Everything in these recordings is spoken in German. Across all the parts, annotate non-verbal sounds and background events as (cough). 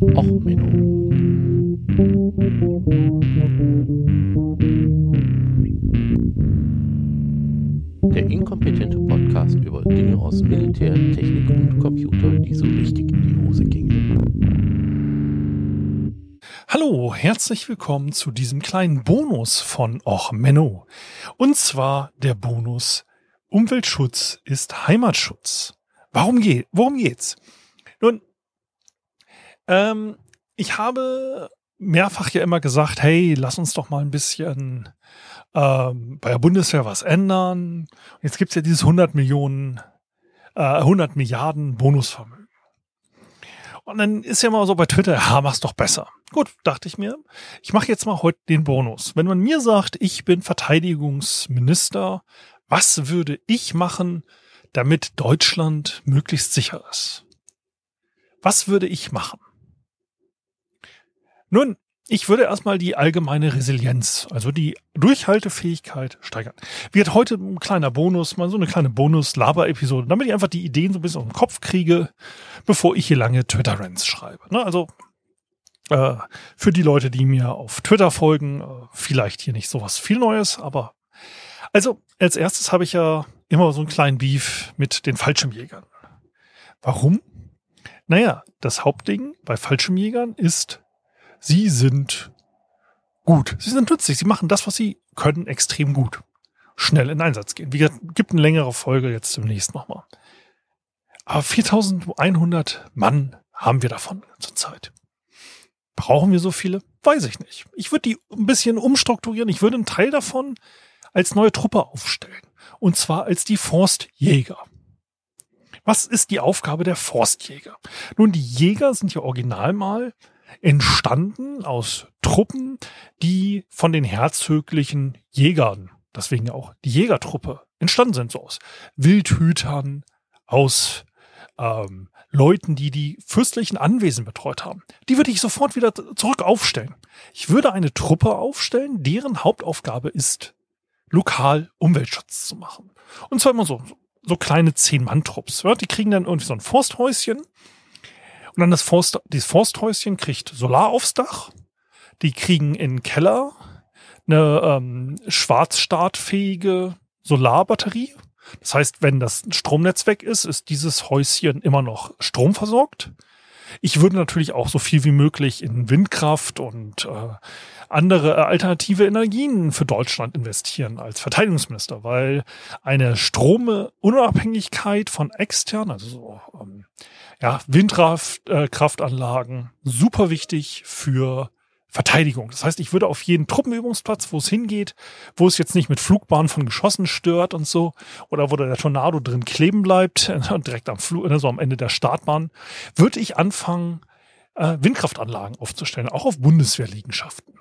Och, Menno. Der inkompetente Podcast über Dinge aus Militär, Technik und Computer, die so richtig in die Hose gingen. Hallo, herzlich willkommen zu diesem kleinen Bonus von Och Menno. Und zwar der Bonus Umweltschutz ist Heimatschutz. Warum geht, worum geht's? Nun, ähm, ich habe mehrfach ja immer gesagt, hey, lass uns doch mal ein bisschen ähm, bei der Bundeswehr was ändern. Jetzt gibt's ja dieses 100 Millionen, äh, 100 Milliarden Bonusvermögen. Und dann ist ja mal so bei Twitter, ja, mach's doch besser. Gut, dachte ich mir, ich mache jetzt mal heute den Bonus. Wenn man mir sagt, ich bin Verteidigungsminister, was würde ich machen, damit Deutschland möglichst sicher ist? Was würde ich machen? Nun, ich würde erstmal die allgemeine Resilienz, also die Durchhaltefähigkeit steigern. Wird heute ein kleiner Bonus, mal so eine kleine Bonus-Laber-Episode, damit ich einfach die Ideen so ein bisschen den Kopf kriege, bevor ich hier lange Twitter-Rants schreibe. Ne? Also äh, für die Leute, die mir auf Twitter folgen, äh, vielleicht hier nicht sowas viel Neues, aber also als erstes habe ich ja immer so einen kleinen Beef mit den Fallschirmjägern. Warum? Naja, das Hauptding bei Fallschirmjägern ist, sie sind gut. Sie sind nützlich. Sie machen das, was sie können, extrem gut. Schnell in Einsatz gehen. Wie gesagt, gibt eine längere Folge jetzt demnächst nochmal. Aber 4100 Mann haben wir davon zurzeit. Brauchen wir so viele? Weiß ich nicht. Ich würde die ein bisschen umstrukturieren. Ich würde einen Teil davon als neue Truppe aufstellen. Und zwar als die Forstjäger. Was ist die Aufgabe der Forstjäger? Nun, die Jäger sind ja original mal entstanden aus Truppen, die von den herzöglichen Jägern, deswegen ja auch die Jägertruppe, entstanden sind, so aus Wildhütern, aus ähm, Leuten, die die fürstlichen Anwesen betreut haben. Die würde ich sofort wieder zurück aufstellen. Ich würde eine Truppe aufstellen, deren Hauptaufgabe ist, lokal Umweltschutz zu machen. Und zwar immer so, so kleine Zehn-Mann-Trupps. Die kriegen dann irgendwie so ein Forsthäuschen. Und dann das Forst, dieses Forsthäuschen kriegt Solar aufs Dach. Die kriegen in Keller eine ähm, schwarzstartfähige Solarbatterie. Das heißt, wenn das Stromnetz weg ist, ist dieses Häuschen immer noch stromversorgt. Ich würde natürlich auch so viel wie möglich in Windkraft und äh, andere äh, alternative Energien für Deutschland investieren als Verteidigungsminister, weil eine Stromunabhängigkeit von extern, also so, ähm, ja, Windkraftanlagen, äh, super wichtig für Verteidigung. Das heißt, ich würde auf jeden Truppenübungsplatz, wo es hingeht, wo es jetzt nicht mit Flugbahnen von Geschossen stört und so, oder wo der Tornado drin kleben bleibt, (laughs) direkt am Flug, also am Ende der Startbahn, würde ich anfangen, äh, Windkraftanlagen aufzustellen, auch auf Bundeswehrliegenschaften.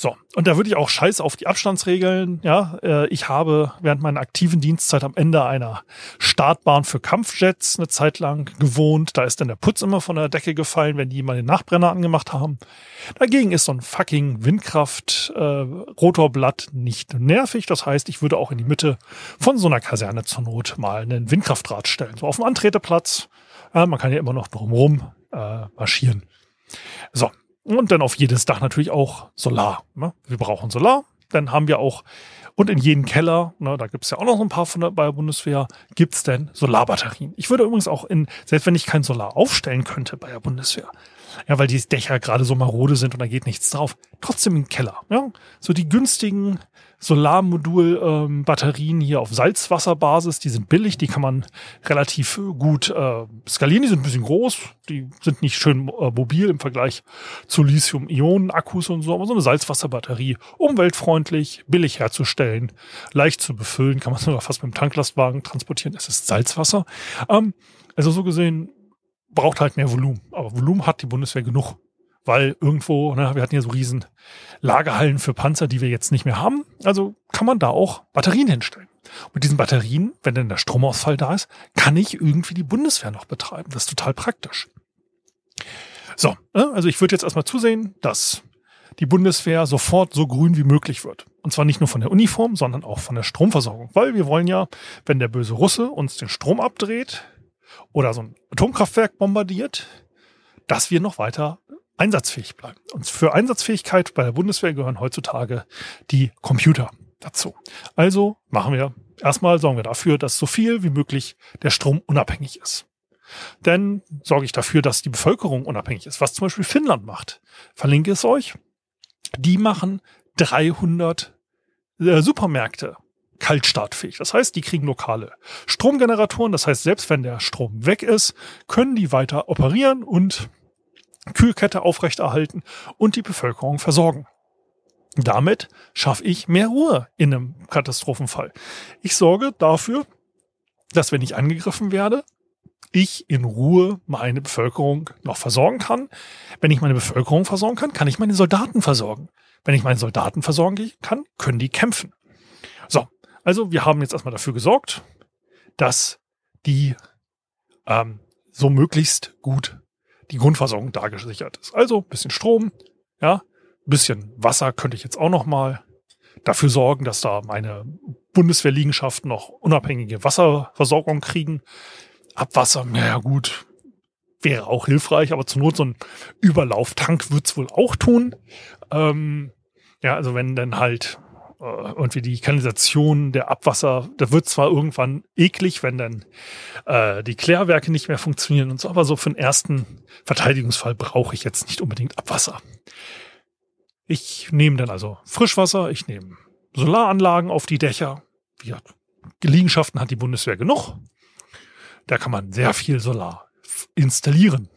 So, und da würde ich auch scheiß auf die Abstandsregeln. Ja, äh, ich habe während meiner aktiven Dienstzeit am Ende einer Startbahn für Kampfjets eine Zeit lang gewohnt. Da ist dann der Putz immer von der Decke gefallen, wenn die mal den Nachbrenner angemacht haben. Dagegen ist so ein fucking Windkraft-Rotorblatt äh, nicht nervig. Das heißt, ich würde auch in die Mitte von so einer Kaserne zur Not mal einen Windkraftrad stellen. So auf dem Antreteplatz. Ja, man kann ja immer noch drumherum äh, marschieren. So, und dann auf jedes Dach natürlich auch Solar. Ne? Wir brauchen Solar. Dann haben wir auch, und in jedem Keller, ne, da gibt es ja auch noch ein paar von der, bei der Bundeswehr, gibt es denn Solarbatterien. Ich würde übrigens auch in, selbst wenn ich kein Solar aufstellen könnte bei der Bundeswehr, ja, weil die Dächer gerade so marode sind und da geht nichts drauf, trotzdem im Keller. Ja? So die günstigen Solarmodul-Batterien ähm, hier auf Salzwasserbasis, die sind billig, die kann man relativ gut äh, skalieren, die sind ein bisschen groß, die sind nicht schön äh, mobil im Vergleich zu Lithium-Ionen-Akkus und so, aber so eine Salzwasserbatterie, umweltfreundlich, billig herzustellen, leicht zu befüllen, kann man sogar fast mit dem Tanklastwagen transportieren, es ist Salzwasser. Ähm, also so gesehen braucht halt mehr Volumen, aber Volumen hat die Bundeswehr genug weil irgendwo, ne, wir hatten ja so riesen Lagerhallen für Panzer, die wir jetzt nicht mehr haben. Also kann man da auch Batterien hinstellen. mit diesen Batterien, wenn dann der Stromausfall da ist, kann ich irgendwie die Bundeswehr noch betreiben. Das ist total praktisch. So, ne, also ich würde jetzt erstmal zusehen, dass die Bundeswehr sofort so grün wie möglich wird. Und zwar nicht nur von der Uniform, sondern auch von der Stromversorgung. Weil wir wollen ja, wenn der böse Russe uns den Strom abdreht oder so ein Atomkraftwerk bombardiert, dass wir noch weiter einsatzfähig bleiben. Und für Einsatzfähigkeit bei der Bundeswehr gehören heutzutage die Computer dazu. Also machen wir erstmal sorgen wir dafür, dass so viel wie möglich der Strom unabhängig ist. Denn sorge ich dafür, dass die Bevölkerung unabhängig ist, was zum Beispiel Finnland macht. Verlinke es euch. Die machen 300 äh, Supermärkte kaltstartfähig. Das heißt, die kriegen lokale Stromgeneratoren. Das heißt, selbst wenn der Strom weg ist, können die weiter operieren und Kühlkette aufrechterhalten und die Bevölkerung versorgen. Damit schaffe ich mehr Ruhe in einem Katastrophenfall. Ich sorge dafür, dass wenn ich angegriffen werde, ich in Ruhe meine Bevölkerung noch versorgen kann. Wenn ich meine Bevölkerung versorgen kann, kann ich meine Soldaten versorgen. Wenn ich meine Soldaten versorgen kann, können die kämpfen. So, also wir haben jetzt erstmal dafür gesorgt, dass die ähm, so möglichst gut die Grundversorgung dargesichert ist. Also bisschen Strom, ja, bisschen Wasser könnte ich jetzt auch noch mal dafür sorgen, dass da meine Bundeswehrliegenschaften noch unabhängige Wasserversorgung kriegen. Abwasser, naja gut, wäre auch hilfreich, aber zur Not so ein Überlauftank wird's wohl auch tun. Ähm, ja, also wenn dann halt äh, irgendwie die Kanalisation, der Abwasser, da wird zwar irgendwann eklig, wenn dann äh, die Klärwerke nicht mehr funktionieren und so, aber so für den ersten Verteidigungsfall brauche ich jetzt nicht unbedingt Abwasser. Ich nehme dann also Frischwasser, ich nehme Solaranlagen auf die Dächer. Wie gesagt, Liegenschaften hat die Bundeswehr genug. Da kann man sehr viel Solar installieren.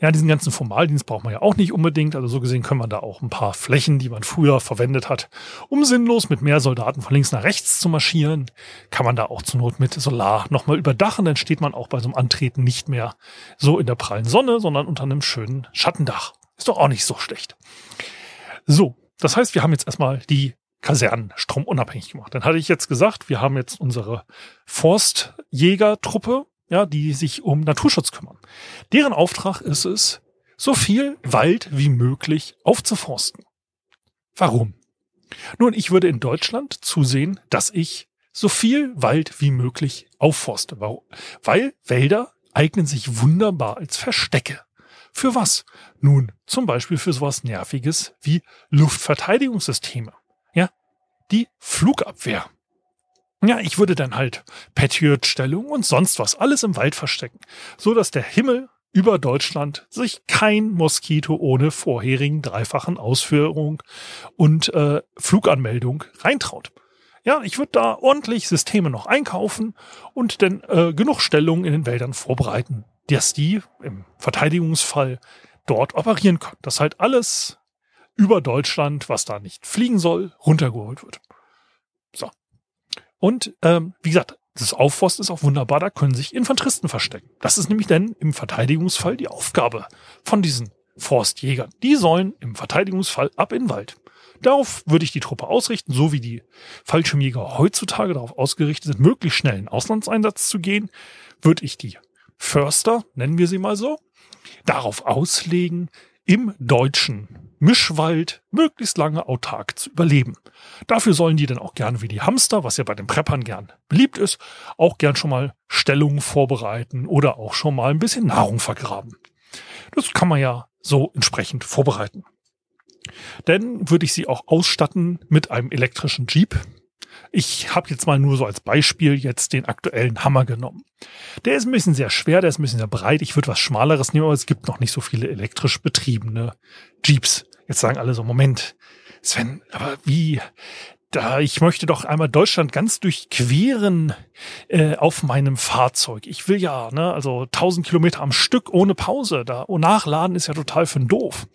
Ja, diesen ganzen Formaldienst braucht man ja auch nicht unbedingt. Also so gesehen können wir da auch ein paar Flächen, die man früher verwendet hat, um sinnlos mit mehr Soldaten von links nach rechts zu marschieren, kann man da auch zur Not mit Solar nochmal überdachen. Dann steht man auch bei so einem Antreten nicht mehr so in der prallen Sonne, sondern unter einem schönen Schattendach. Ist doch auch nicht so schlecht. So, das heißt, wir haben jetzt erstmal die Kasernen stromunabhängig gemacht. Dann hatte ich jetzt gesagt, wir haben jetzt unsere Forstjägertruppe ja, die sich um Naturschutz kümmern. Deren Auftrag ist es, so viel Wald wie möglich aufzuforsten. Warum? Nun, ich würde in Deutschland zusehen, dass ich so viel Wald wie möglich aufforste. Weil Wälder eignen sich wunderbar als Verstecke. Für was? Nun, zum Beispiel für sowas Nerviges wie Luftverteidigungssysteme. Ja, die Flugabwehr. Ja, ich würde dann halt Patriot-Stellung und sonst was alles im Wald verstecken, so dass der Himmel über Deutschland sich kein Moskito ohne vorherigen dreifachen Ausführung und äh, Fluganmeldung reintraut. Ja, ich würde da ordentlich Systeme noch einkaufen und dann äh, genug Stellungen in den Wäldern vorbereiten, dass die im Verteidigungsfall dort operieren können. Dass halt alles über Deutschland, was da nicht fliegen soll, runtergeholt wird. So. Und ähm, wie gesagt, das Aufforst ist auch wunderbar, da können sich Infanteristen verstecken. Das ist nämlich dann im Verteidigungsfall die Aufgabe von diesen Forstjägern. Die sollen im Verteidigungsfall ab in den Wald. Darauf würde ich die Truppe ausrichten, so wie die Fallschirmjäger heutzutage darauf ausgerichtet sind, möglichst schnell in Auslandseinsatz zu gehen, würde ich die Förster, nennen wir sie mal so, darauf auslegen, im deutschen Mischwald möglichst lange autark zu überleben. Dafür sollen die dann auch gerne wie die Hamster, was ja bei den Preppern gern beliebt ist, auch gern schon mal Stellungen vorbereiten oder auch schon mal ein bisschen Nahrung vergraben. Das kann man ja so entsprechend vorbereiten. Dann würde ich sie auch ausstatten mit einem elektrischen Jeep, ich habe jetzt mal nur so als Beispiel jetzt den aktuellen Hammer genommen. Der ist ein bisschen sehr schwer, der ist ein bisschen sehr breit. Ich würde was Schmaleres nehmen, aber es gibt noch nicht so viele elektrisch betriebene Jeeps. Jetzt sagen alle so, Moment, Sven, aber wie? Da, ich möchte doch einmal Deutschland ganz durchqueren äh, auf meinem Fahrzeug. Ich will ja, ne, also 1000 Kilometer am Stück ohne Pause. Da oh, nachladen ist ja total für doof.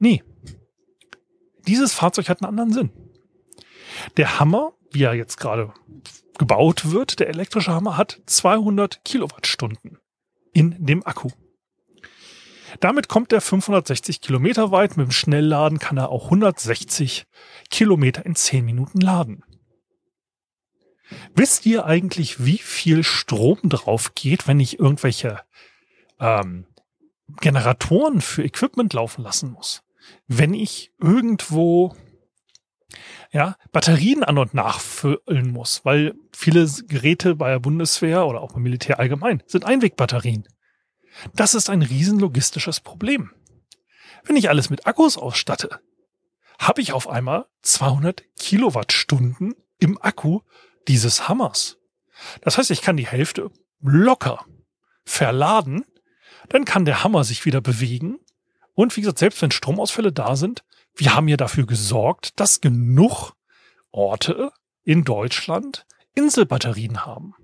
Nee, dieses Fahrzeug hat einen anderen Sinn. Der Hammer wie er jetzt gerade gebaut wird, der elektrische Hammer hat 200 Kilowattstunden in dem Akku. Damit kommt er 560 Kilometer weit. Mit dem Schnellladen kann er auch 160 Kilometer in 10 Minuten laden. Wisst ihr eigentlich, wie viel Strom drauf geht, wenn ich irgendwelche ähm, Generatoren für Equipment laufen lassen muss? Wenn ich irgendwo ja, Batterien an und nachfüllen muss, weil viele Geräte bei der Bundeswehr oder auch beim Militär allgemein sind Einwegbatterien. Das ist ein riesen logistisches Problem. Wenn ich alles mit Akkus ausstatte, habe ich auf einmal 200 Kilowattstunden im Akku dieses Hammers. Das heißt, ich kann die Hälfte locker verladen, dann kann der Hammer sich wieder bewegen und wie gesagt, selbst wenn Stromausfälle da sind, wir haben ja dafür gesorgt, dass genug Orte in Deutschland Inselbatterien haben,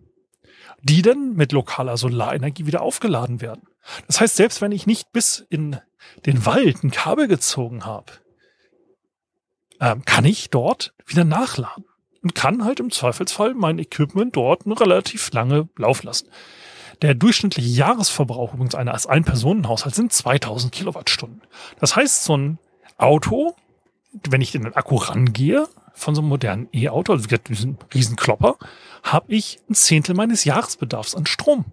die dann mit lokaler Solarenergie wieder aufgeladen werden. Das heißt, selbst wenn ich nicht bis in den Wald ein Kabel gezogen habe, ähm, kann ich dort wieder nachladen und kann halt im Zweifelsfall mein Equipment dort eine relativ lange Lauf lassen. Der durchschnittliche Jahresverbrauch übrigens eines Ein-Personen-Haushalts sind 2000 Kilowattstunden. Das heißt, so ein Auto, wenn ich in den Akku rangehe, von so einem modernen E-Auto, also diesen riesen Klopper, habe ich ein Zehntel meines Jahresbedarfs an Strom.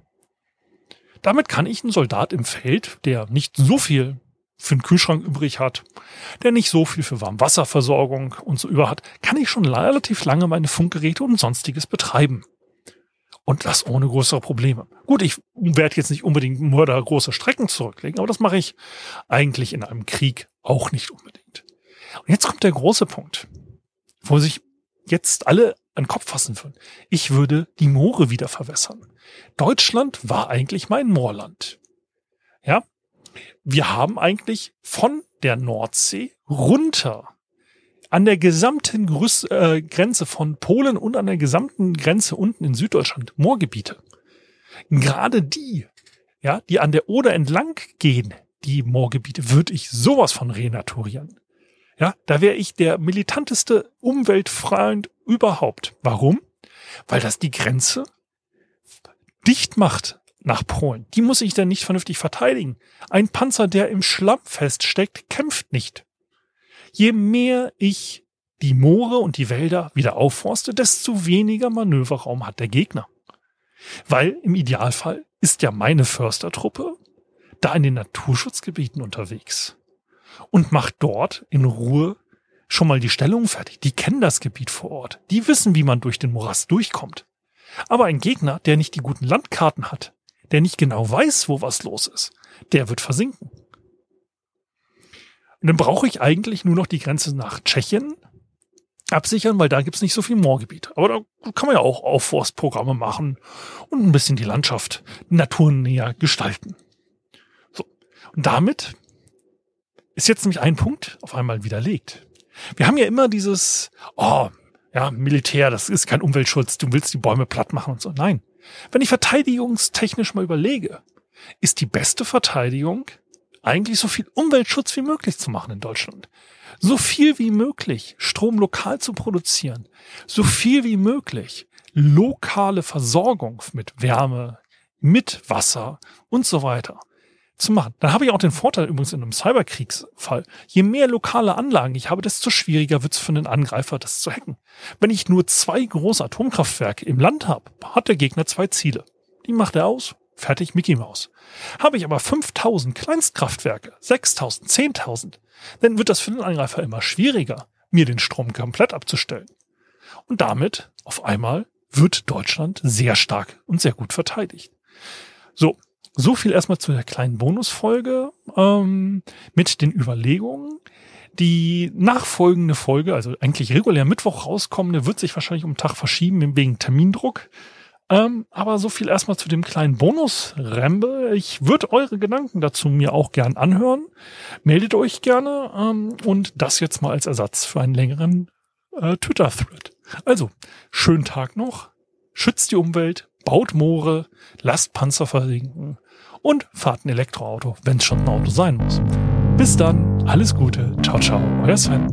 Damit kann ich einen Soldat im Feld, der nicht so viel für einen Kühlschrank übrig hat, der nicht so viel für Warmwasserversorgung und so über hat, kann ich schon relativ lange meine Funkgeräte und sonstiges betreiben. Und das ohne größere Probleme. Gut, ich werde jetzt nicht unbedingt Mörder große Strecken zurücklegen, aber das mache ich eigentlich in einem Krieg auch nicht unbedingt. Und jetzt kommt der große Punkt wo sich jetzt alle an den Kopf fassen würden. Ich würde die Moore wieder verwässern. Deutschland war eigentlich mein Moorland. Ja, wir haben eigentlich von der Nordsee runter an der gesamten Grüß, äh, Grenze von Polen und an der gesamten Grenze unten in Süddeutschland Moorgebiete. Gerade die, ja, die an der Oder entlang gehen, die Moorgebiete, würde ich sowas von renaturieren. Ja, da wäre ich der militanteste Umweltfreund überhaupt. Warum? Weil das die Grenze dicht macht nach Polen. Die muss ich dann nicht vernünftig verteidigen. Ein Panzer, der im Schlamm feststeckt, kämpft nicht. Je mehr ich die Moore und die Wälder wieder aufforste, desto weniger Manöverraum hat der Gegner. Weil im Idealfall ist ja meine Förstertruppe da in den Naturschutzgebieten unterwegs und macht dort in Ruhe schon mal die Stellung fertig. Die kennen das Gebiet vor Ort. Die wissen, wie man durch den Morast durchkommt. Aber ein Gegner, der nicht die guten Landkarten hat, der nicht genau weiß, wo was los ist, der wird versinken. Und dann brauche ich eigentlich nur noch die Grenze nach Tschechien absichern, weil da gibt's nicht so viel Moorgebiet. Aber da kann man ja auch Aufforstprogramme machen und ein bisschen die Landschaft naturnäher gestalten. Und damit ist jetzt nämlich ein Punkt auf einmal widerlegt. Wir haben ja immer dieses, oh, ja, Militär, das ist kein Umweltschutz, du willst die Bäume platt machen und so. Nein. Wenn ich verteidigungstechnisch mal überlege, ist die beste Verteidigung eigentlich so viel Umweltschutz wie möglich zu machen in Deutschland. So viel wie möglich Strom lokal zu produzieren. So viel wie möglich lokale Versorgung mit Wärme, mit Wasser und so weiter zu machen. Dann habe ich auch den Vorteil übrigens in einem Cyberkriegsfall. Je mehr lokale Anlagen ich habe, desto schwieriger wird es für einen Angreifer, das zu hacken. Wenn ich nur zwei große Atomkraftwerke im Land habe, hat der Gegner zwei Ziele. Die macht er aus. Fertig, Mickey Mouse. Habe ich aber 5000 Kleinstkraftwerke, 6000, 10.000, dann wird das für den Angreifer immer schwieriger, mir den Strom komplett abzustellen. Und damit auf einmal wird Deutschland sehr stark und sehr gut verteidigt. So, so viel erstmal zu der kleinen Bonusfolge ähm, mit den Überlegungen. Die nachfolgende Folge, also eigentlich regulär Mittwoch rauskommende, wird sich wahrscheinlich um einen Tag verschieben wegen Termindruck. Ähm, aber so viel erstmal zu dem kleinen Bonus-Rembe. Ich würde eure Gedanken dazu mir auch gern anhören. Meldet euch gerne ähm, und das jetzt mal als Ersatz für einen längeren äh, Twitter-Thread. Also, schönen Tag noch. Schützt die Umwelt, baut Moore, lasst Panzer versinken und fahrt ein Elektroauto, wenn es schon ein Auto sein muss. Bis dann, alles Gute, ciao, ciao, euer Sven.